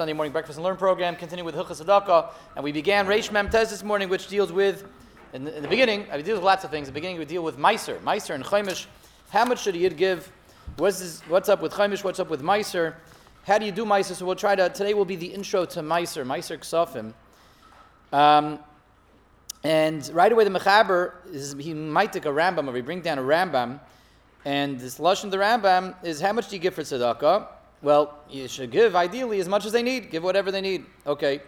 Sunday morning breakfast and learn program, continuing with Hilchas Tzedakah, and we began Reish Mem Tez this morning, which deals with, in the, in the beginning, I deals with lots of things. In the beginning, we deal with Meiser, Meiser and Chaimish. How much should a Yid give? What's, what's up with Chaimish? What's up with Meiser? How do you do Meiser? So we'll try to, today will be the intro to Meiser, Meiser Ksafim. Um, and right away, the Mechaber, is, he might take a Rambam, or we bring down a Rambam, and this Lashon the Rambam is how much do you give for Tzedakah? Well, you should give ideally as much as they need. Give whatever they need. Okay.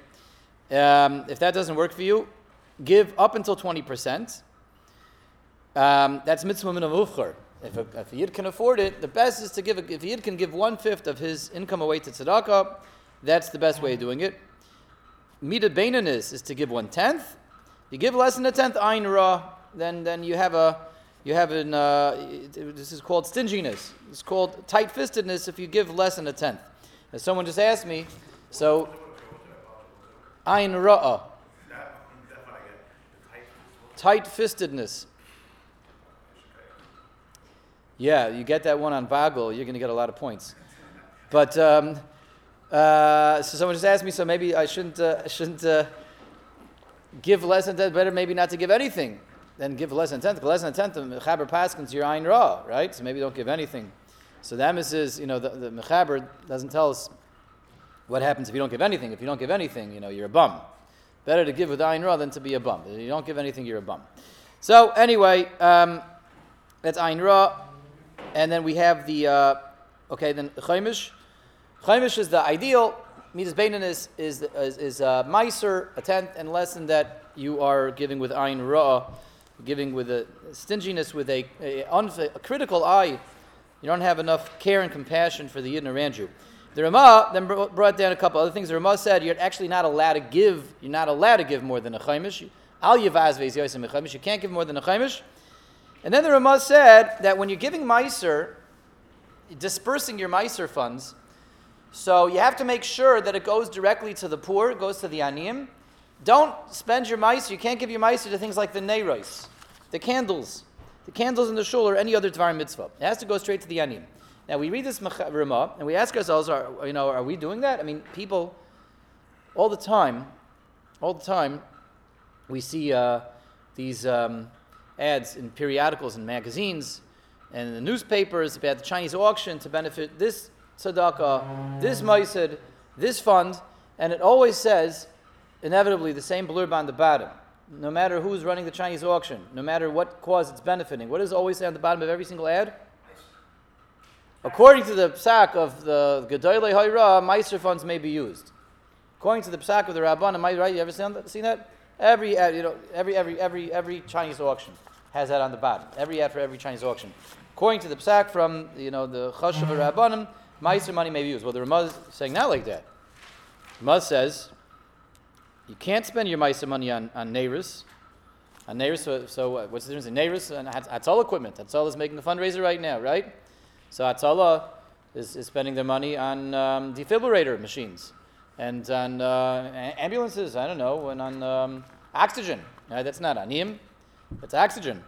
Um, if that doesn't work for you, give up until 20%. Um, that's mitzvah min ufcher. If a, if a yid can afford it, the best is to give. A, if a yid can give one fifth of his income away to tzedakah, that's the best way of doing it. Mida beinanis is to give one tenth. You give less than a tenth ayin ra, then then you have a you have an, uh, this is called stinginess. It's called tight fistedness if you give less than a tenth. As someone just asked me, so, ein ra'ah. Tight fistedness. Yeah, you get that one on Bagel, you're going to get a lot of points. But, um, uh, so someone just asked me, so maybe I shouldn't, uh, shouldn't uh, give less than that, better maybe not to give anything then give less than a tenth. Less than a tenth of mechaber paskins your ayin raw, right? So maybe don't give anything. So the emes is, you know, the, the mechaber doesn't tell us what happens if you don't give anything. If you don't give anything, you know, you're a bum. Better to give with ayin raw than to be a bum. If you don't give anything, you're a bum. So anyway, um, that's ayin raw, and then we have the uh, okay. Then chaimish. Chaimish is the ideal. Midas Beinin is is is, is uh, meiser, a tenth, and less than that you are giving with ayin raw giving with a stinginess, with a, a, a, critical eye. You don't have enough care and compassion for the Yidden around you. The Ramah then brought down a couple other things. The Ramah said you're actually not allowed to give. You're not allowed to give more than a chaimish. Al You can't give more than a chaimish. And then the Ramah said that when you're giving meiser, dispersing your meiser funds, so you have to make sure that it goes directly to the poor, it goes to the aniyim. Don't spend your meiser. You can't give your meiser to things like the neiros the candles, the candles in the shul or any other dvar mitzvah. It has to go straight to the anim. Now we read this Ramah and we ask ourselves, are, you know, are we doing that? I mean, people all the time, all the time, we see uh, these um, ads in periodicals and magazines and in the newspapers about the Chinese auction to benefit this tzedakah, this ma'ased, this fund, and it always says, inevitably, the same blurb on the bottom no matter who's running the Chinese auction, no matter what cause it's benefiting, what does always say on the bottom of every single ad? According to the psak of the Gedolei Hayra, Meiser funds may be used. According to the psak of the Rabban, am I right? You ever seen that? Seen that? Every ad, you know, every every every every Chinese auction has that on the bottom. Every ad for every Chinese auction. According to the psak from you know the Chashav Rabbanim, Meiser money may be used. Well, the Ramaz is saying not like that. Ramaz says you can't spend your Maisa money on, on. On Neiris, so, so uh, what's the difference in Neiris and Hatzalah equipment? Hatzalah is making a fundraiser right now, right? So Hatzalah is, is spending their money on um, defibrillator machines and on uh, ambulances, I don't know, and on um, oxygen. Right? That's not aniyim, that's oxygen.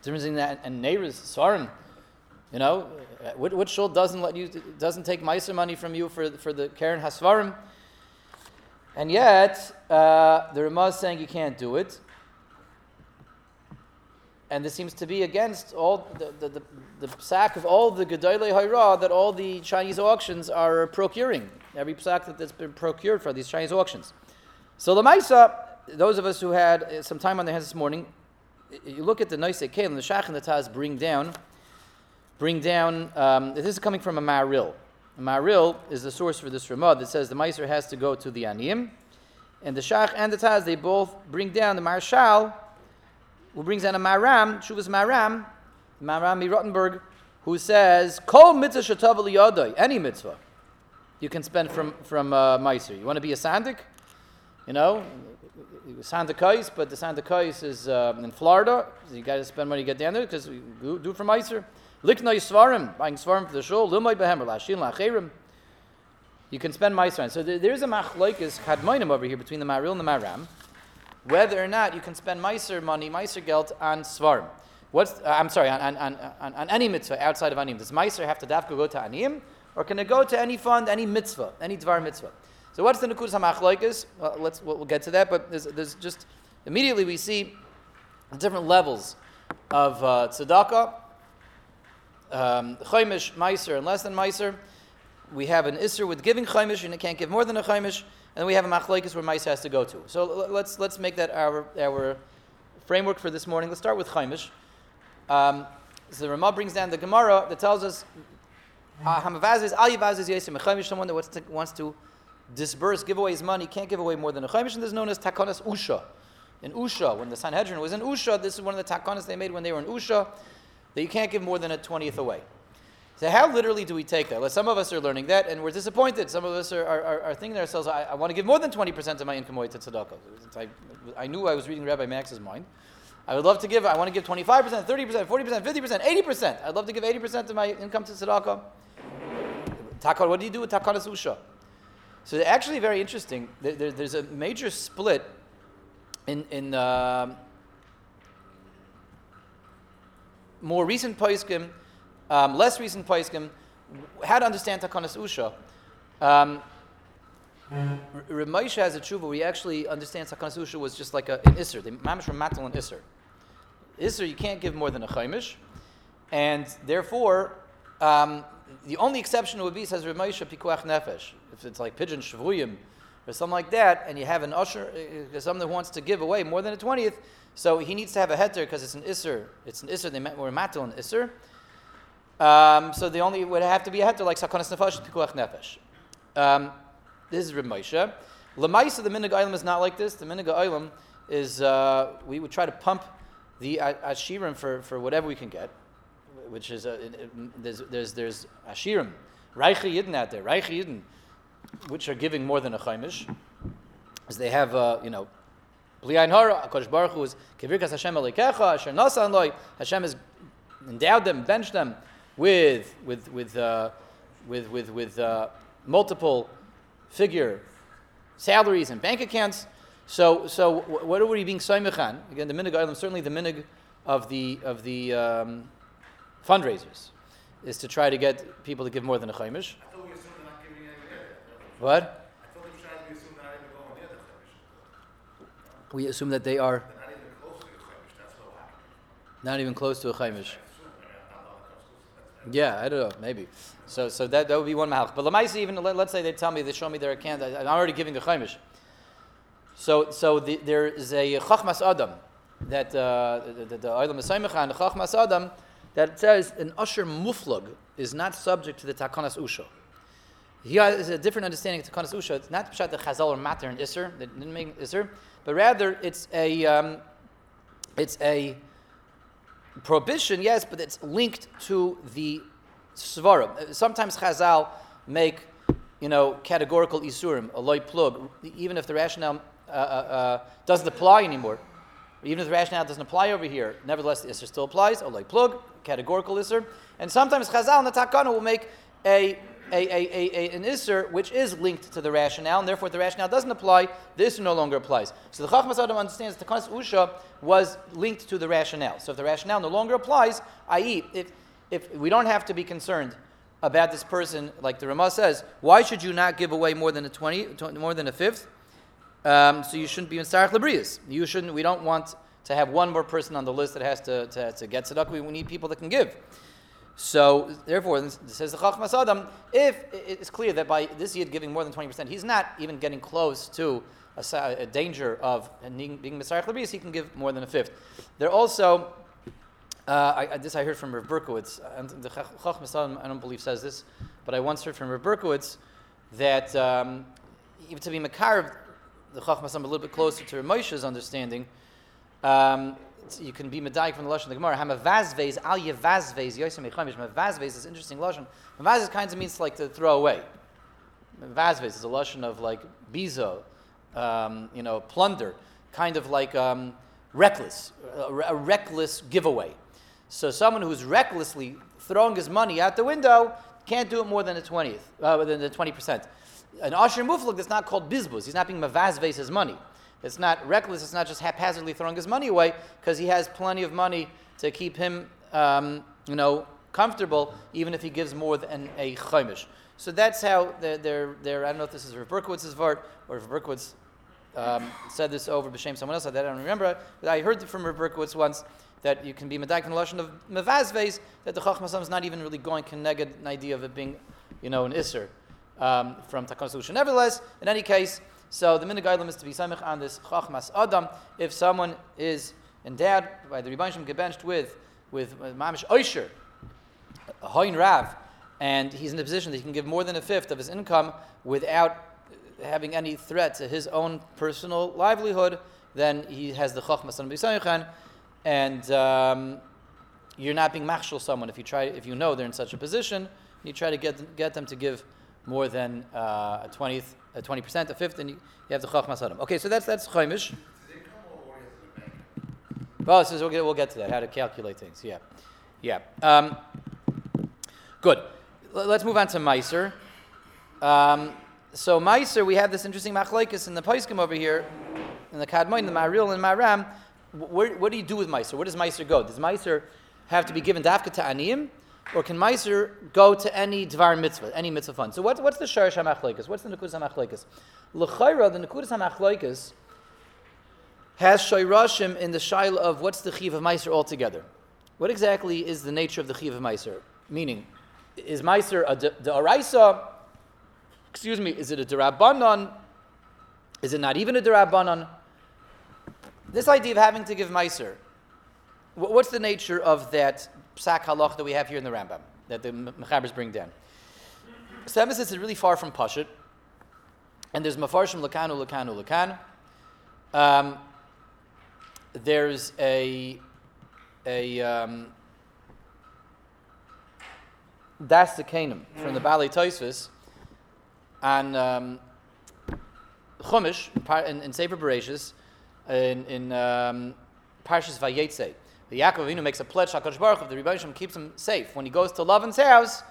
The Difference in that and Neiris, Sarim. You know, uh, what, what shul doesn't let you doesn't take Meiser money from you for for the Karen Hasvarim? And yet, uh, the Ramah is saying you can't do it. And this seems to be against all the, the, the, the of all the Gedolei Hayra that all the Chinese auctions are procuring. Every psak that's been procured for these Chinese auctions. So the Maisa, those of us who had uh, some time on their hands this morning, you look at the Noise Kalim, the Shach and the Taz bring down, bring down, um, this is coming from a Maril. Maril is the source for this Ramah that says the Meiser has to go to the Aniyim. And the Shach and the Taz, they both bring down the Marshal, who brings down a Maram, Shuvas Maram, Maram Rothenburg, who says, Kol mitzvah shatav any mitzvah you can spend from, from uh, Meiser. You want to be a Sandik? You know, Sandikais, but the Sandikais is uh, in Florida, so you got to spend money to get down there because we do, do it for Meiser. Likna Yisvarim, buying Svarim for the shul, Lumay Behem, Lashin Lacherim. You can spend Maisran. So there, there's a machlaikis kadmoinim over here between the Maril and the Maram, whether or not you can spend Meiser money, Meiser geld on Svarim. What's, uh, I'm sorry, on, on, on, on, any mitzvah outside of Anim. Does Meiser have to dafka go to Anim, or can it go to any fund, any mitzvah, any dvar mitzvah? So what's the Nakudas HaMachloikis? Well, let's, we'll, we'll get to that, but there's, there's just, immediately we see different levels of uh, tzedakah, um, chaimish, meiser, and less than meiser. We have an isser with giving chaimish, and it can't give more than a chaimish, and we have a machlekes where meiser has to go to. So let's let's make that our our framework for this morning. Let's start with chaimish. Um, so the Ramah brings down the Gemara that tells us uh, Hamavaz is al is yesim chaimish. Someone that wants to, wants to disburse, give away his money, can't give away more than a chaimish, and this is known as takonas usha in Usha, when the Sanhedrin was in Usha, this is one of the takanas they made when they were in Usha, that you can't give more than a 20th away. So how literally do we take that? Well, some of us are learning that, and we're disappointed. Some of us are, are, are thinking to ourselves, I, I, want to give more than 20% of my income away to tzedakah. I, I knew I was reading Rabbi Max's mind. I would love to give, I want to give 25%, 30%, 40%, 50%, 80%. I'd love to give 80% of my income to tzedakah. Takar, what do you do with takanas usha? So actually very interesting. There, there, there's a major split in, in uh, more recent poiskim, um, less recent poiskim, how to understand Takanas Usha. Um, has a tshuva he actually understands Takanas Usha was just like a, an Isser. The mamish from Matal and Isser. Isser, you can't give more than a Chaimish. And therefore, um, the only exception would be, says Ramosha, Pikuach Nefesh. If it's like pidyon Shavuyim, or something like that, and you have an usher, uh, someone who wants to give away more than a twentieth, so he needs to have a heter because it's an isser. It's an isser. They were matul an isser. Um, so the only would have to be a heter like sakonas nefesh pikuach nefesh. Um, this is Reb Moshe. Lemaisa, the minig is not like this. The minig is uh, we would try to pump the ashirim for, for whatever we can get, which is uh, it, it, there's there's there's ashirim, reiche yidden out there, reiche yidden which are giving more than a chaimish, is they have, uh, you know, Bli'ayin Hara, Baruch Hu is Hashem Asher Nasa Anloi, Hashem has endowed them, benched them with, with, with, uh, with, with, with uh, multiple figure salaries and bank accounts. So, so what are we being Saimachan? Again, the minig item, certainly the minig of the, of the um, fundraisers, is to try to get people to give more than a chaimish. What? We assume that they are not even close to a chaimish. Yeah, I don't know, maybe. So, so that, that would be one malach. But lamaisa, even let, us say they tell me they show me their account, I'm already giving a chaimish. So, so the, there is a chachmas adam that uh, the the Olam and chachmas adam that says an usher muflug is not subject to the takanas usha. He has a different understanding of Takanas Usha. It's not Pshat the Chazal or Matter and Isser, that didn't make Isser, but rather it's a, um, it's a prohibition, yes, but it's linked to the Svara. Sometimes Chazal make, you know, categorical Isurim, a loy plug, even if the rationale uh, uh, uh, doesn't apply anymore. Even if the rationale doesn't apply over here, nevertheless the Isser still applies, a loy plug, categorical Isser. And sometimes Chazal and the Takana will make a a, a, a, an Isser which is linked to the rationale, and therefore if the rationale doesn't apply, the no longer applies. So the Chachmas Adam understands that the Kanas Usha was linked to the rationale. So if the rationale no longer applies, i.e., if, if we don't have to be concerned about this person, like the Ramah says, why should you not give away more than a 20, more than a fifth? Um, so you shouldn't be in Sarach Labrias. You shouldn't, we don't want to have one more person on the list that has to, to, to get tzedakah. We need people that can give. So therefore, says the Chachmas Adam, if it's clear that by this yid giving more than 20%, he's not even getting close to a, a danger of being Messiah Labis, he can give more than a fifth. There also, uh, I, this I heard from Rav Berkowitz, and the Chachmas Adam, I don't believe says this, but I once heard from Rav Berkowitz that um, even to be Makar, the Chachmas Adam a little bit closer to Moshe's understanding, um, you can be medayik from the lashon of the Gemara. Hamavazvez al yevazvez yosem echamish. Mavazvez is interesting lashon. Mavazvez kind of means like to throw away. Mavazvez is a lashon of like bizo, um, you know, plunder, kind of like um, reckless, a, a, reckless giveaway. So someone who's recklessly throwing his money out the window can't do it more than the twentieth, uh, than the twenty percent. An asher muflug that's not called bizbuz. He's not being mavazvez his money. It's not reckless, it's not just haphazardly throwing his money away because he has plenty of money to keep him, um, you know, comfortable, even if he gives more than a chaimish. So that's how they're, they're, they're I don't know if this is Rav Berkowitz's vart or if Berkowitz um, said this over b'shem someone else. I don't remember, but I heard from Rav Berkowitz once that you can be medaik in the lashon of mevazves that the chachmasam is not even really going to negate an idea of it being, you know, an isser um, from takanas Usha. Nevertheless, in any case, so the minhag is to be samich on this chachmas adam. If someone is endowed by the Rebbeinu gebenched with with mamish oisher, hoin rav, and he's in a position that he can give more than a fifth of his income without having any threat to his own personal livelihood, then he has the chachmas on b'sayichan, and um, you're not being machshel someone if you try if you know they're in such a position. You try to get get them to give more than uh, a twentieth, twenty percent, a fifth, and you, you have the chachmas adam. Okay, so that's that's chaimish. Well, says we'll get, we'll get to that, how to calculate things. Yeah. Yeah. Um, good. L- let's move on to Meiser. Um, so Meiser, we have this interesting machlaikas in the Paiskim over here, in the Kadmoin, the Maril, and Maram. Where, what do you do with Meiser? Where does Meiser go? Does Meiser have to be given dafka to Aniyim? Or can Meiser go to any Dvar mitzvah, any mitzvah fund? So what, what's the Sharish HaMachlaikas? What's the Nekudas HaMachlaikas? L'chayra, the Nekudas HaMachlaikas, has Shairashim in the Shaila of what's the Chiv of Meiser altogether. What exactly is the nature of the Chiv of Meiser? Meaning, is Meiser a Da'araisa? Excuse me, is it a Darabanan? Is it not even a Darabanan? This idea of having to give Meiser, what's the nature of that psak halach that we have here in the Rambam, that the Mechabers bring down? Semis is really far from Pashit, and there's Mafarshim Lakanu, Lakanu, Lakan. Um, there's a a um, das the Canaan from the Bali Toisvis and um, Chumash in, in Sefer Bereshis in, in um, Parshas Vayetze. The Yaakov Avinu makes a pledge to Hakadosh Baruch Hu. The Rebbeinu keeps him safe when he goes to Lavan's house.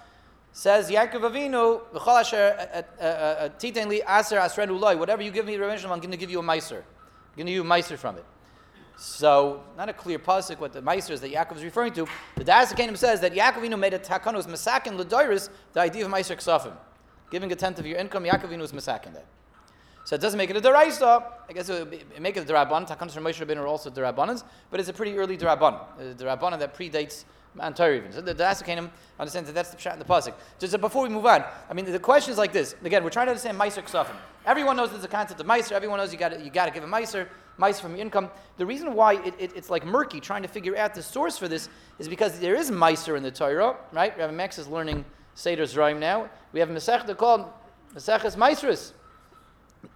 Says Yaakov Avinu, "V'chol asher titen li aser asrenu loy." Whatever you give me, Rebbeinu I'm going to give you a meiser. I'm going to give you a meiser from it. So, not a clear pasuk what the Meiser is that Yaakov is referring to. The Daas Zekeinim says that Yaakov Avinu made a takanos masakin l'doiris, the idea of Meiser ksafim. Giving a tenth of your income, Yaakov Avinu was masakin that. So it doesn't make it a deraisa. I guess it would make it a derabban. Takanos from Moshe Rabbeinu also derabbanans, but it's a pretty early derabban. A derabban that predates Antar even. So the Kingdom understands that that's the pshat in the pasuk. Just before we move on, I mean the question is like this. Again, we're trying to understand Meiser ksafim. Everyone knows there's a concept of Meiser. Everyone knows you got you got to give a Meiser mice from your income. The reason why it, it, it's like murky trying to figure out the source for this is because there is miser in the Torah, right? Rabbi Max is learning Seder Zerayim now. We have Masech called Maseches Maisris.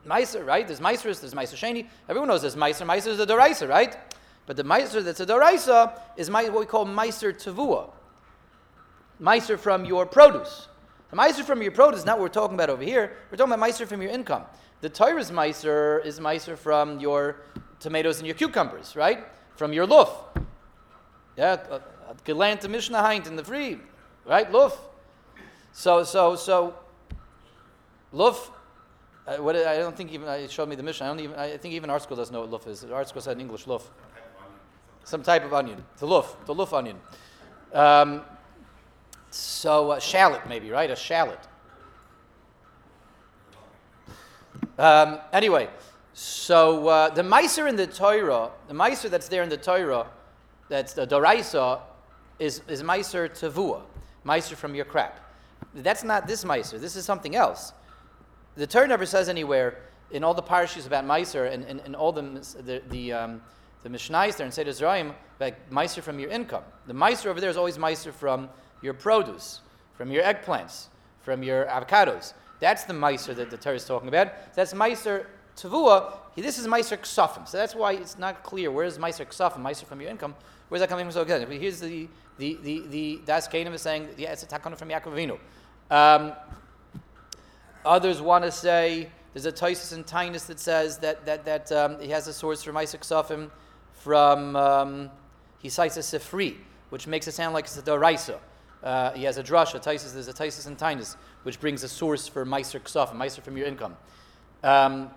Meiser, right? There's Meiseris, there's Meiser Sheni. Everyone knows there's Meiser. Meiser is a Doraisa, right? But the Meiser that's a Doraisa is what we call Meiser Tavua. Meiser from your produce. The Meiser from your produce is not what we're talking about over here. We're talking about Meiser from your income. The Torah's Meiser is Meiser from your tomatoes and your cucumbers, right? From your luf. Yeah, gelernt Mishnah Heint in the free, right? Luf. So, so, so, luf. Uh, what, I don't think even I showed me the Mishnah. I don't even. I think even ArtScroll doesn't know what luf is. ArtScroll said in English luf. Some type of onion. The luf. The luf onion. Um, so uh, shallot maybe, right? A shallot. Um, anyway, so uh, the Meiser in the Torah, the Meiser that's there in the Torah, that's the Doraisa, is, is Meiser Tavua, Meiser from your crap. That's not this Meiser, this is something else. The Torah never says anywhere in all the parashas about Meiser and, and, and all the, the, the, um, the Mishnais there in Seder Zerayim, like Meiser from your income. The Meiser over there is always Meiser from your produce, from your eggplants, from your avocados. That's the Meiser that the Torah is talking about. That's Meiser Tavua. This is Meiser Ksafim. So that's why it's not clear where is Meiser Ksafim, Meiser from your income. Where's that coming from? So again, here's the the the the Das Kanim is saying yeah, it's a takana from Yaakov. Um, others want to say there's a Tosis and Tinus that says that that that um, he has a source from Meiser Ksafim from um, he cites a Sifri, which makes it sound like it's a Doraisa. Uh, he has a drush, a Taisis, there's a Taisis and Tinus, which brings a source for Meiser Ksaf, Meiser from your income. Um,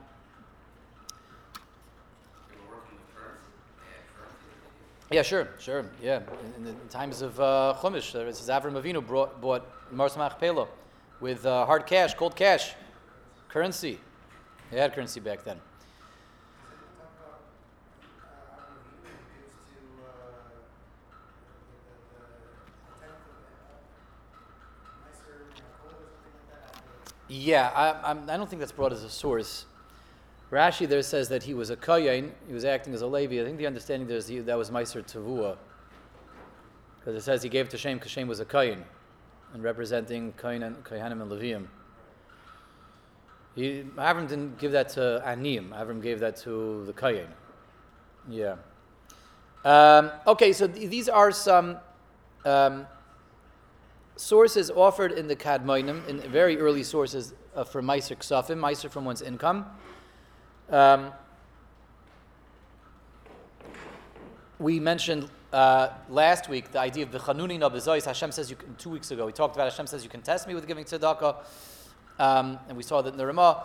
yeah, sure, sure, yeah. In, in the times of uh, Chumash, Avram Avinu brought, bought Mearas Machpelah with uh, hard cash, cold cash, currency. They had currency back then. Yeah, I, I'm, I do not think that's brought as a source. Rashi there says that he was a kohen, he was acting as a Levi. I think the understanding there is he, that was Meiser Tavua. Because it says he gave to Shem because Shem was a kohen, and representing kohanim and Levium. Avram didn't give that to Anim. Avram gave that to the kohen. Yeah. Um, okay, so th- these are some um, sources offered in the Kadmoinim, in very early sources uh, for Meiser Ksafim, Meiser from one's income. Um, we mentioned uh, last week the idea of the Chanuni Nabizois. Hashem says, you can, two weeks ago, we talked about Hashem says you can test me with giving tzedakah. Um, and we saw that in the Ramah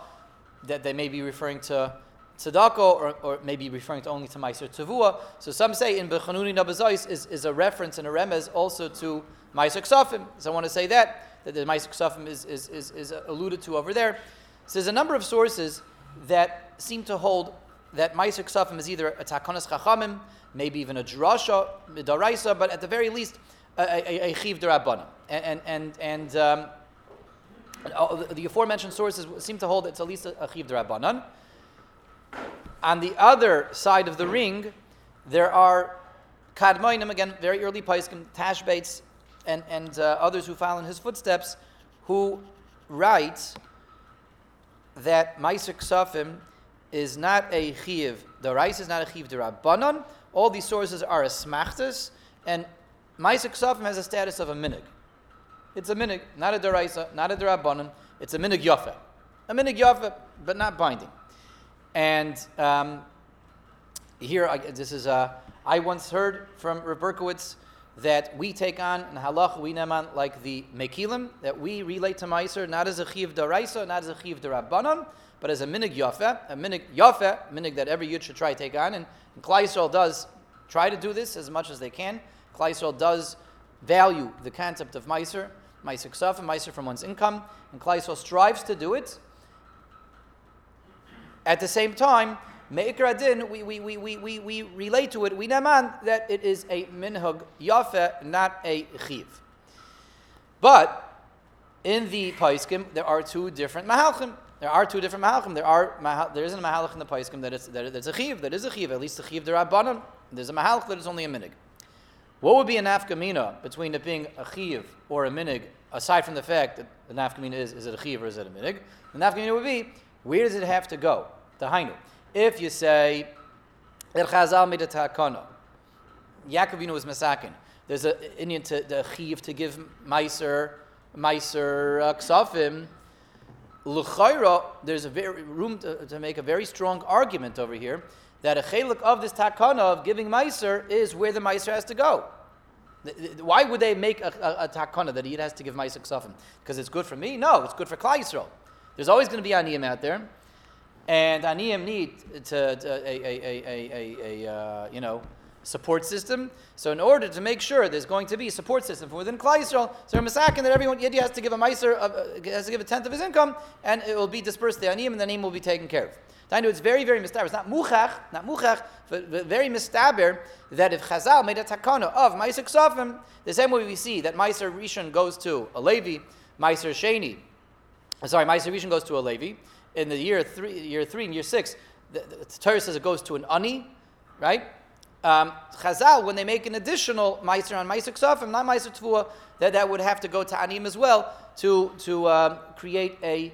that they may be referring to tzedakah or, or maybe referring to only to Meiser Tavua. So some say in Bechanuni Nabazois is, is a reference and a remez also to Meiser Ksafim. So I want to say that, that the Meiser Ksafim is, is, is, is alluded to over there. So there's a number of sources that seem to hold that Meiser Ksafim is either a Takonas Chachamim, maybe even a Drasha, Midaraisa, but at the very least, a, Chiv Darabbanim. And, and, and, um, the aforementioned sources seem to hold that it's at least a, Chiv Darabbanan. On the other side of the ring, there are Kadmoinim, again, very early Paiskim, Tashbates, and, and uh, others who follow in his footsteps, who write that Meiser Ksafim is not a chiv. The rice is not a chiv rabbanon. All these sources are smachtas, and Meiser Ksafim has a status of a minig. It's a minig, not a deraisa, not a derabanan. It's a minig yafa. A minig yafa, but not binding. And um, here, I, this is, uh, I once heard from Reberkowitz that we take on in halach we neman like the mekilim that we relate to meiser not as a chiv daraisa, not as a chiv darabanan, but as a minig yafe, a minig yafe, minig that every yid should try to take on, and, and Klai does try to do this as much as they can. Klai does value the concept of meiser, meiser ksaf, and meiser from one's income, and Klai strives to do it. At the same time, Me'ikr adin, we, we, we, we, we, we relate to it, we naman that it is a minhag yafe, not a chiv. But in the paiskim, there are two different mahalchim. There are two different mahalchim. There are there isn't a mahalch in the paiskim that it's that it's a chiv. That is a chiv. At least a chiv derabbanon. There's a mahalch that is only a minig. What would be a nafkamina between it being a chiv or a minig, aside from the fact that the nafkamina is is it a chiv or is it a minig? The nafkamina would be where does it have to go? The hainu. If you say, that Chazal made a takana, Yaakovino was masakin. There's an Indian to the chiv to give meiser, meiser uh, ksafim. L'chayra, there's a very room to, to, make a very strong argument over here that a chelik of this takana of giving meiser is where the meiser has to go. Why would they make a, a, a takana that he has to give meiser ksafim? Because it's good for me? No, it's good for Klai Yisrael. There's always going to be aniyim out there and Aniyim need to, to a, a, a, a, uh, you know support system. So in order to make sure there's going to be a support system within Klal Yisrael, so masakin that everyone Yidi has to give a meiser, uh, has to give a tenth of his income, and it will be dispersed to Aniyim, and the name will be taken care of. I know it's very, very mistaber. It's not muchach, not muchach, but, but very mistaber that if Chazal made a takana of Meiser Ksafim, the same way we see that Meiser Rishon goes to a Levi, Meiser Sheni, sorry, Meiser Rishon goes to a Levi, in the year three, year three and year six, the, the, the Torah says it goes to an ani, right? Um, Chazal, when they make an additional meiser on meiser ksafim, not meiser tvua, that, that would have to go to anim as well to, to um, create a,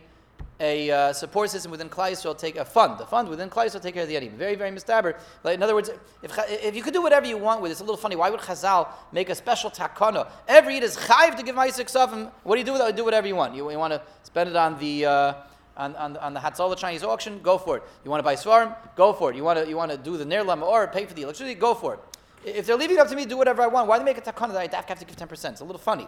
a uh, support system within Klai Yisrael, take a fund. The fund within Klai Yisrael take care of the anim. Very, very mistaber. Like, in other words, if, if you could do whatever you want with it, it's a little funny. Why would Chazal make a special takana? Every Yid is chayiv to give meiser ksafim. What do you do with it? Do whatever you want. You, you want to spend it on the... Uh, on, on, on the Hatzalah Chinese auction, go for it. You want to buy Svarim, go for it. You want to, you want to do the Ner or pay for the electricity, go for it. If they're leaving it up to me do whatever I want, why do they make a takana that I have to give 10%? It's a little funny.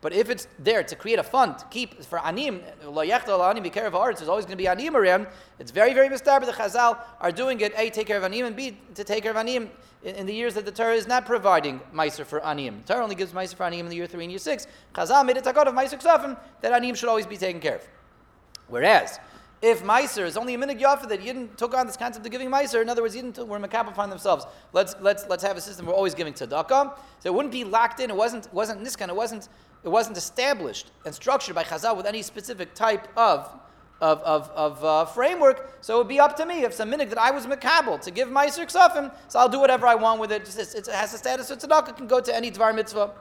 But if it's there to create a fund to keep for anim, anim, be care of arts, there's always going to be anim around. It's very, very mistaber. The Chazal are doing it, A, take care of anim, and B, to take care of anim in, in the years that the Torah is not providing meiser for anim. The Torah only gives meiser for anim in the year 3 and year 6. Chazal made a takot of meiser that anim should always be taken care of. Whereas, if Meiser is only a minig yafa that Yidden took on this concept of giving Meiser, in other words, Yidden were find themselves. Let's, let's, let's have a system we're always giving tzedakah. So it wouldn't be locked in. It wasn't, wasn't this kind. It wasn't, it wasn't established and structured by Chazal with any specific type of, of, of, of uh, framework. So it would be up to me if some minig that I was makabel to give Meiser ksafim, so I'll do whatever I want with it. It has a status of tzedakah, can go to any dvar mitzvah.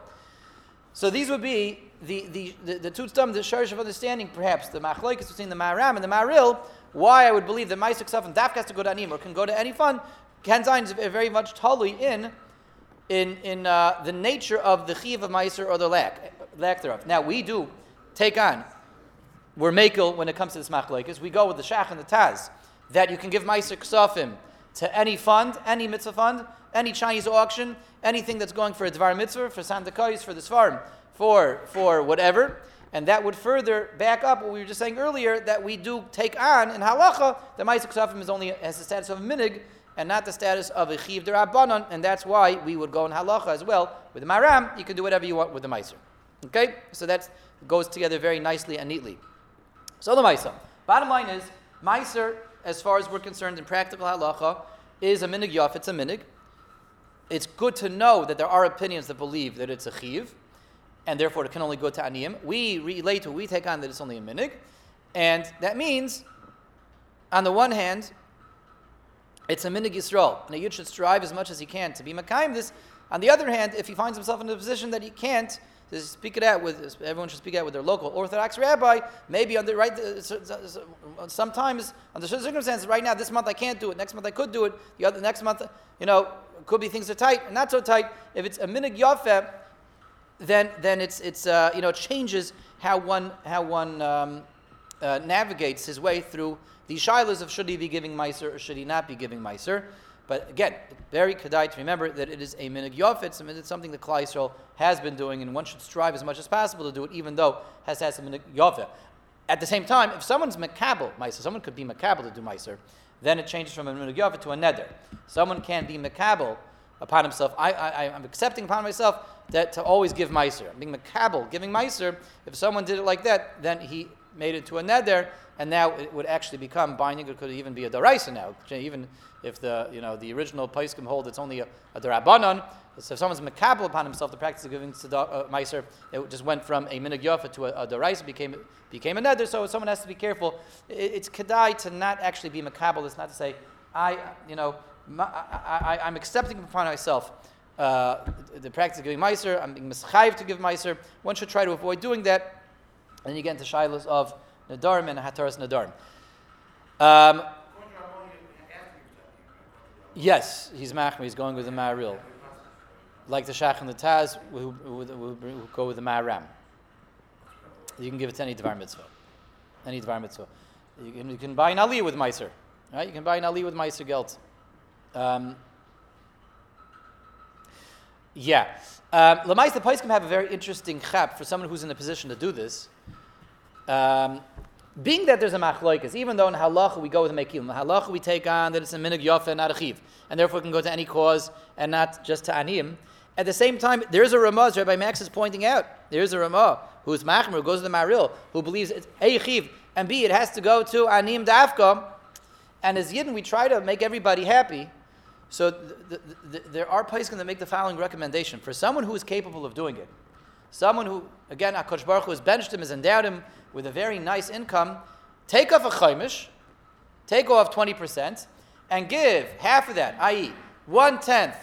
So these would be the the the, the the sharish of understanding, perhaps the machlokes between the Maram and the Maril. Why I would believe that Ma'aseh Ksaf and Dafka has to go to Anim or can go to any fund. Ken is very much totally in in in uh, the nature of the chiv of Ma'aser or the lack lack thereof. Now we do take on. We're makel when it comes to this machlokes. We go with the shach and the taz that you can give Ma'aser Ksafim to any fund, any mitzvah fund, any Chinese auction, anything that's going for a Dvar mitzvah, for Sandakais, for this farm, for, for whatever. And that would further back up what we were just saying earlier that we do take on in halacha that Ma'aseh Ksafim is only has the status of a minig and not the status of a chiv derabanan, and that's why we would go in halacha as well with the maram. You can do whatever you want with the meiser. Okay, so that goes together very nicely and neatly. So the meiser. Bottom line is meiser, as far as we're concerned in practical halacha, is a minig yaf. It's a minig it's good to know that there are opinions that believe that it's a chiv, and therefore it can only go to aniyim. We relate to, we take on that it's only a minig, and that means, on the one hand, it's a minig Yisrael. And a yid should strive as much as he can to be makayim this. On the other hand, if he finds himself in a position that he can't, to speak it out with everyone should speak out with their local Orthodox rabbi. Maybe under right uh, sometimes under certain circumstances. Right now, this month I can't do it. Next month I could do it. The other next month, you know, could be things are tight and not so tight. If it's a minig yafeh, then then it's it's uh, you know it changes how one how one um, uh, navigates his way through the shilas of should he be giving meiser or should he not be giving meiser. But again, very kedai to remember that it is a minig yafet, it's something that Klal Yisrael has been doing, and one should strive as much as possible to do it, even though has has a minig yafet. At the same time, if someone's makabel meiser, someone could be makabel to do meiser, then it changes from a minig yafet to a. Someone can be makabel upon himself. I, I, I'm accepting upon myself that to always give meiser. I'm being makabel, giving meiser. If someone did it like that, then he made it to a neder, and now it would actually become binding. It could even be a daraisa now. Even if the you know the original paiskim hold it's only a, a darabanan. So if someone's makabel upon himself the practice of giving uh, meiser, it just went from a yofa to a, a daraisa became became a neder. So someone has to be careful. It, it's kedai to not actually be makabel. It's not to say I you know I, am accepting upon myself. Uh, the practice of giving meiser, I'm being mischayiv to give meiser. One should try to avoid doing that. And you get into shilas of nadarim and hataras nadarim. Um, Yes, he's machmir. He's going with the Maril, like the Shach and the Taz, who, who, who, who, go with the Maram. You can give it to any Dvar mitzvah, any Dvar mitzvah. You can, you can buy an Ali with Meiser, right? You can buy an Ali with Meiser gelt. Um, yeah. Um, Lamais, the Paiskim have a very interesting chap for someone who's in a position to do this. Um, being that there's a machloikas, even though in halacha we go with a mekilim, in halacha we take on that it's a minig yofa and not a chiv, and therefore it can go to any cause and not just to anim. At the same time, there's a Ramah, as Rabbi Max is pointing out, there's a Ramah who's machmer, who goes to the Maril, who believes it's A chiv, and B, it has to go to anim dafka. And as Yidden, we try to make everybody happy. So the, the, the, there are places that make the following recommendation. For someone who is capable of doing it, someone who, again, HaKadosh Baruch has benched him, has endowed him with a very nice income, take off a chaimish, take off 20%, and give half of that, i.e., one tenth,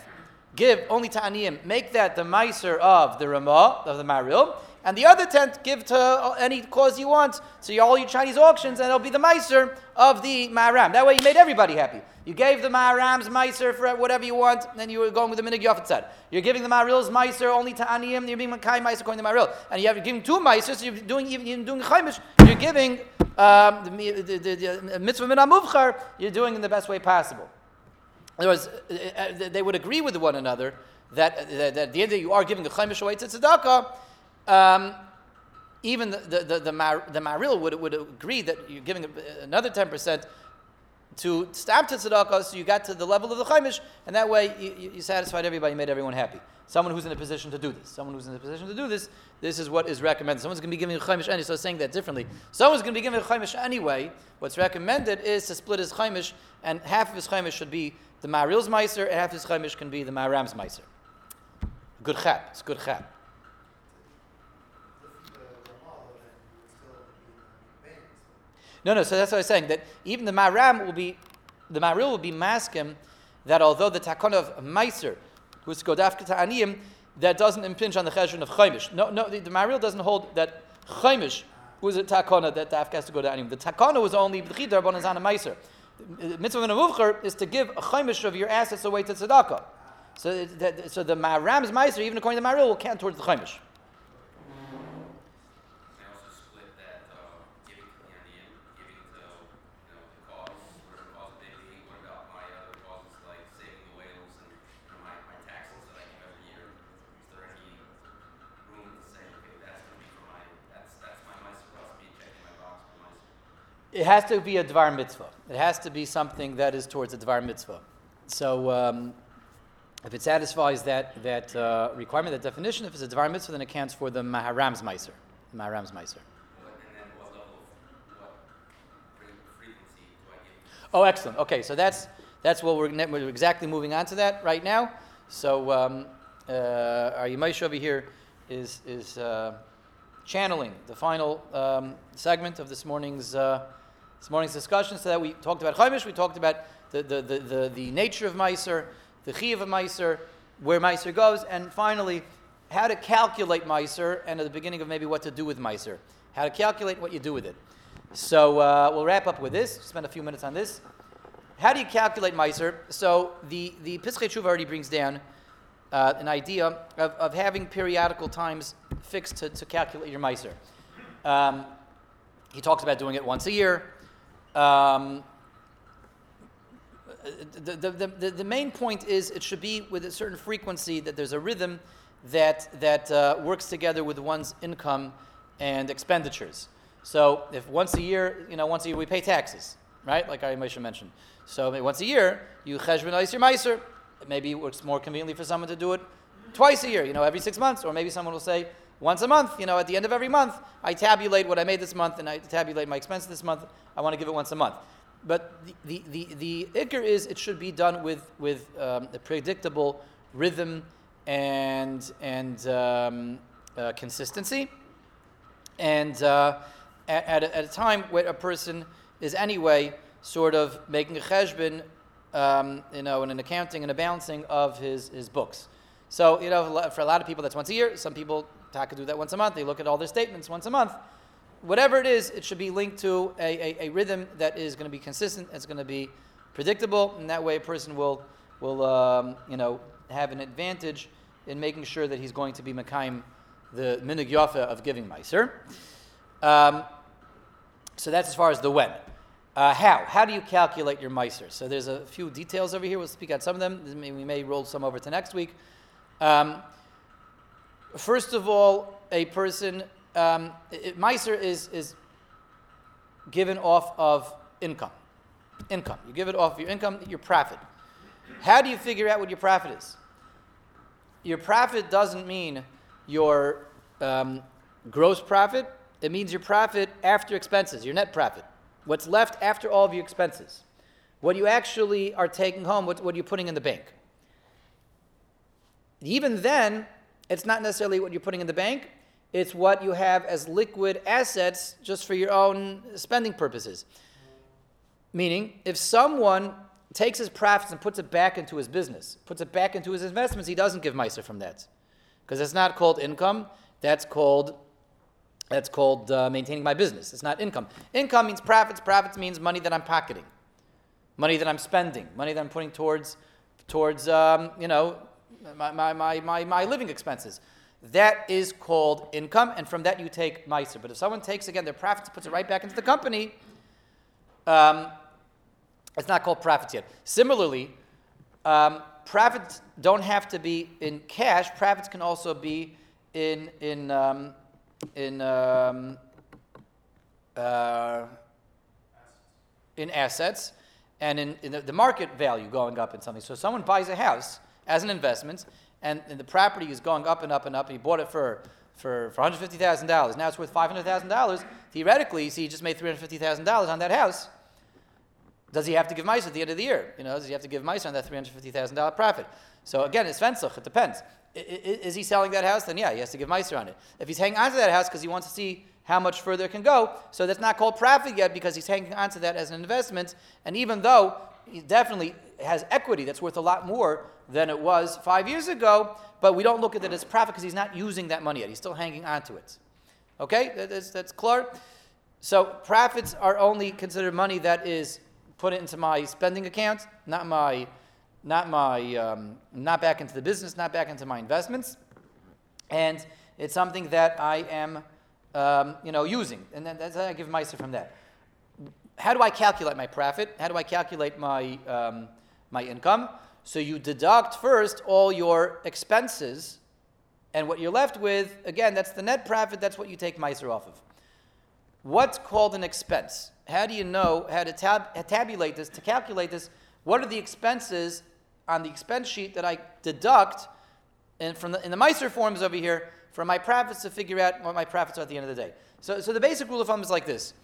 give only to aniyim, make that the miser of the Ramah, of the Maril, and the other tenth give to any cause you want. So all your Chinese auctions, and it'll be the miser of the Maram. That way you made everybody happy. You gave the Maram's miser for whatever you want, and then you were going with the Minig Yafet said. You're giving the Maril's miser only to Aniyim, you're being Makai miser according to Maril. And you have to give two misers, so you're doing even you're doing Chaimish, you're giving um, the, the, the, the mitzvah min amuvchar, you're doing in the best way possible. In other words, uh, uh, they would agree with one another that, that, that at the end of the day you are giving the Chaimish away to tzedakah, Um, even the, the, the, the, Mar, the Maril would, would agree that you're giving another 10% to stop to tzedakah, so you got to the level of the chaimish, and that way you, you, satisfied everybody, made everyone happy. Someone who's in a position to do this, someone who's in a position to do this, this is what is recommended. Someone's going to be giving a chaimish anyway, so saying that differently. Someone's going to be giving a chaimish anyway. What's recommended is to split his chaimish, and half of his chaimish should be the Maril's meiser, and half of his chaimish can be the Maram's meiser. Good chap. It's good chap. No, no. So that's what I was saying. That even the maram will be, the maril will be maskim that although the takon of meiser, who's godafka ta'aniyim, that doesn't impinge on the cheshvan of chaimish. No, no. The, the maril doesn't hold that chaimish was a takona that the afka has to go to aniyim. The takona was only b'chidar bonazana meiser. The mitzvah of is to give a chaimish of your assets away to tzedakah. So, so the maram's meiser, even according to the maril, will count towards the chaimish. It has to be a Dvar mitzvah. It has to be something that is towards a Dvar mitzvah. So um, if it satisfies that, that uh, requirement, that definition, if it's a Dvar mitzvah, then it counts for the Maharam's Meiser. Maharam's Meiser. Oh, excellent. Okay, so that's, that's what we're, we're exactly moving on to that right now. So um, uh, our Yemaish over here is, is uh, channeling the final um, segment of this morning's. Uh, this morning's discussion. So that we talked about Chaimish, we talked about the, the, the, the, the nature of Meiser, the Chi of Meiser, where Meiser goes, and finally, how to calculate Meiser, and at the beginning of maybe what to do with Meiser. How to calculate what you do with it. So uh, we'll wrap up with this, spend a few minutes on this. How do you calculate Meiser? So the, the Pischei already brings down uh, an idea of, of having periodical times fixed to, to calculate your Meiser. Um, he talks about doing it once a year. Um, the, the, the, the, main point is it should be with a certain frequency that there's a rhythm that, that uh, works together with one's income and expenditures. So if once a year, you know, once a year we pay taxes, right? Like I mentioned. So once a year, you cheshbonize your meiser. Maybe it works more conveniently for someone to do it twice a year, you know, every six months. Or maybe someone will say, once a month, you know, at the end of every month, I tabulate what I made this month and I tabulate my expenses this month. I want to give it once a month. But the, the, the, the is it should be done with, with um, a predictable rhythm and, and um, uh, consistency. And uh, at, at a, at, a, time where a person is anyway sort of making a cheshbon, um, you know, and an accounting and a balancing of his, his books. So, you know, for a lot of people, that's once a year. Some people Taka do that once a month. They look at all their statements once a month. Whatever it is, it should be linked to a, a, a rhythm that is going to be consistent. It's going to be predictable, and that way a person will will um, you know have an advantage in making sure that he's going to be Mekayim, the minig yafa of giving meiser. Um, so that's as far as the when. Uh, how? How do you calculate your meiser? So there's a few details over here. We'll speak out some of them. We may roll some over to next week. Um, First of all, a person, um, Meiser is, is given off of income. Income. You give it off of your income, your profit. How do you figure out what your profit is? Your profit doesn't mean your um, gross profit, it means your profit after expenses, your net profit. What's left after all of your expenses. What you actually are taking home, what, what you're putting in the bank. Even then, it's not necessarily what you're putting in the bank, it's what you have as liquid assets just for your own spending purposes. Meaning, if someone takes his profits and puts it back into his business, puts it back into his investments, he doesn't give Meiser from that. Because it's not called income, that's called that's called uh, maintaining my business. It's not income. Income means profits. Profits means money that I'm pocketing, money that I'm spending, money that I'm putting towards, towards um, you know, my, my, my, my, my living expenses. That is called income, and from that you take meiser. But if someone takes again their profits, puts it right back into the company, um, it's not called profits yet. Similarly, um, profits don't have to be in cash. Profits can also be in in um, in um, uh, in assets and in, in the, the, market value going up in something. So someone buys a house as an investment, and, and the property is going up and up and up. He bought it for for, for $150,000. Now it's worth $500,000. Theoretically, see, he just made $350,000 on that house. Does he have to give mice at the end of the year? You know, does he have to give mice on that $350,000 profit? So again, it's fensuch, it depends. Is he selling that house? Then yeah, he has to give mice on it. If he's hanging onto that house because he wants to see how much further it can go, so that's not called profit yet because he's hanging onto that as an investment. And even though he definitely has equity that's worth a lot more than it was five years ago, but we don't look at it as profit because he's not using that money yet. He's still hanging onto it. Okay, that's, that's clear. So profits are only considered money that is put into my spending account, not my, not my, um, not back into the business, not back into my investments, and it's something that I am, um, you know, using, and then that's I give myself from that. How do I calculate my profit? How do I calculate my um, my income? So you deduct first all your expenses, and what you're left with, again, that's the net profit, that's what you take maaser off of. What's called an expense? How do you know how to tab- tabulate this, to calculate this? What are the expenses on the expense sheet that I deduct and from the, in the maaser forms over here from my profits to figure out what my profits are at the end of the day? So, so the basic rule of thumb is like this.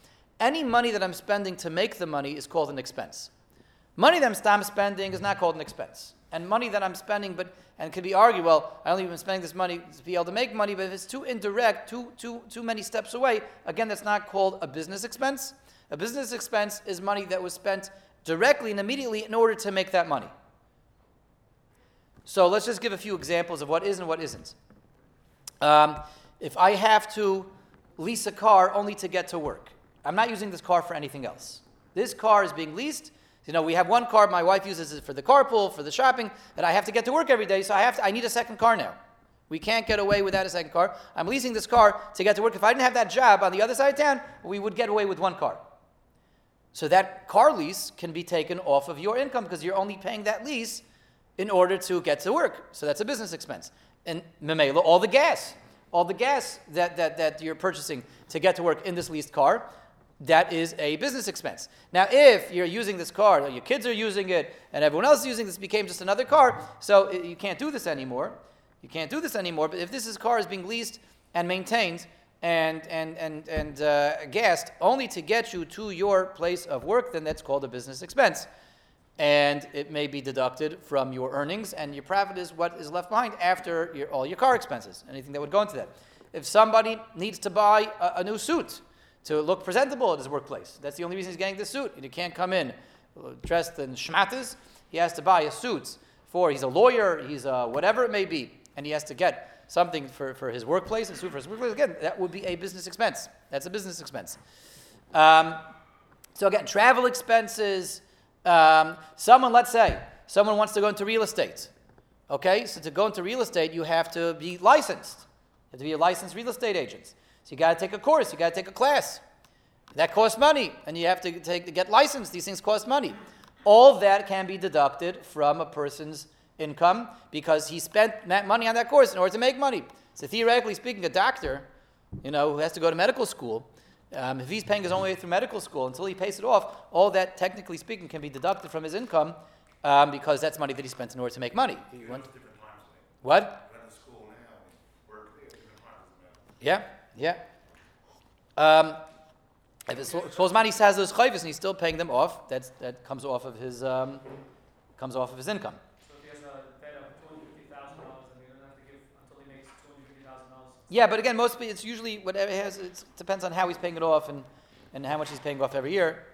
Any money that I'm spending to make the money is called an expense. Money that I'm spending is not called an expense. And money that I'm spending, but and could be argued, well, I only been spending this money to be able to make money, but if it's too indirect, too too too many steps away, again, that's not called a business expense. A business expense is money that was spent directly and immediately in order to make that money. So let's just give a few examples of what is and what isn't. Um, if I have to lease a car only to get to work, I'm not using this car for anything else. This car is being leased you know, we have one car my wife uses it for the carpool, for the shopping, and I have to get to work every day, so I have to, I need a second car now. We can't get away without a second car. I'm leasing this car to get to work. If I didn't have that job on the other side of town, we would get away with one car. So that car lease can be taken off of your income because you're only paying that lease in order to get to work. So that's a business expense. And Memela, all the gas, all the gas that, that, that you're purchasing to get to work in this leased car, that is a business expense. Now, if you're using this car, your kids are using it, and everyone else is using this, became just another car, so you can't do this anymore. You can't do this anymore. But if this is, car is being leased and maintained and and and and uh, gassed only to get you to your place of work, then that's called a business expense, and it may be deducted from your earnings, and your profit is what is left behind after your, all your car expenses, anything that would go into that. If somebody needs to buy a, a new suit to look presentable at his workplace. That's the only reason he's getting the suit. He can't come in dressed in schmatters. He has to buy a suit for, he's a lawyer, he's a whatever it may be, and he has to get something for, for his workplace, a suit for his workplace. Again, that would be a business expense. That's a business expense. Um, so again, travel expenses. Um, someone, let's say, someone wants to go into real estate. Okay, so to go into real estate, you have to be licensed. You have to be a licensed real estate agent. So you got to take a course, you got to take a class. That costs money, and you have to take to get licensed. These things cost money. All that can be deducted from a person's income because he spent money on that course in order to make money. So theoretically speaking, a doctor, you know, who has to go to medical school, um, if he's paying his own way through medical school until he pays it off, all that, technically speaking, can be deducted from his income um, because that's money that he spent in order to make money. What? Yeah. Yeah. Um, if it's, suppose money has those chayvus and he's still paying them off, that's, that comes off of his um, comes off of his income. So if he has a debt of two hundred fifty thousand dollars, then he doesn't have to give until he makes two hundred fifty thousand dollars. Yeah, but again, most it's usually whatever he has. It depends on how he's paying it off and, and how much he's paying off every year.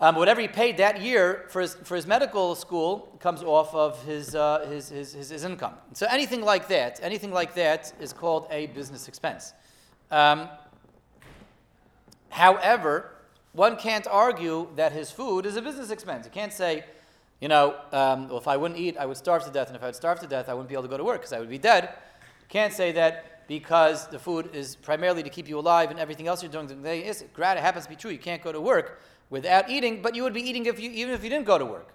Um, whatever he paid that year for his, for his medical school comes off of his, uh, his, his, his, income. So anything like that, anything like that is called a business expense. Um, however, one can't argue that his food is a business expense. You can't say, you know, um, well, if I wouldn't eat, I would starve to death, and if I would starve to death, I wouldn't be able to go to work because I would be dead. You can't say that because the food is primarily to keep you alive and everything else you're doing today is, it happens to be true, you can't go to work without eating, but you would be eating if you, even if you didn't go to work.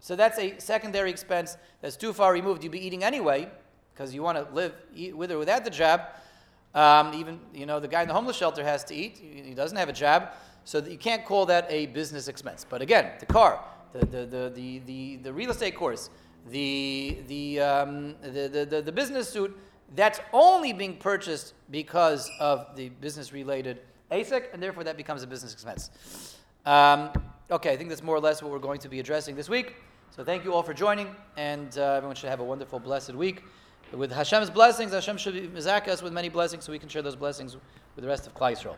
So that's a secondary expense that's too far removed. You'd be eating anyway, because you want to live with or without the job. Um, even you know the guy in the homeless shelter has to eat. He he doesn't have a job, so you can't call that a business expense. But again, the car, the the the the, the, the real estate course, the the, um, the, the the the business suit, that's only being purchased because of the business related ASIC, and therefore that becomes a business expense. Um, okay, I think that's more or less what we're going to be addressing this week. So thank you all for joining, and uh, everyone should have a wonderful, blessed week. With Hashem's blessings, Hashem should be us with many blessings, so we can share those blessings with the rest of Yisrael.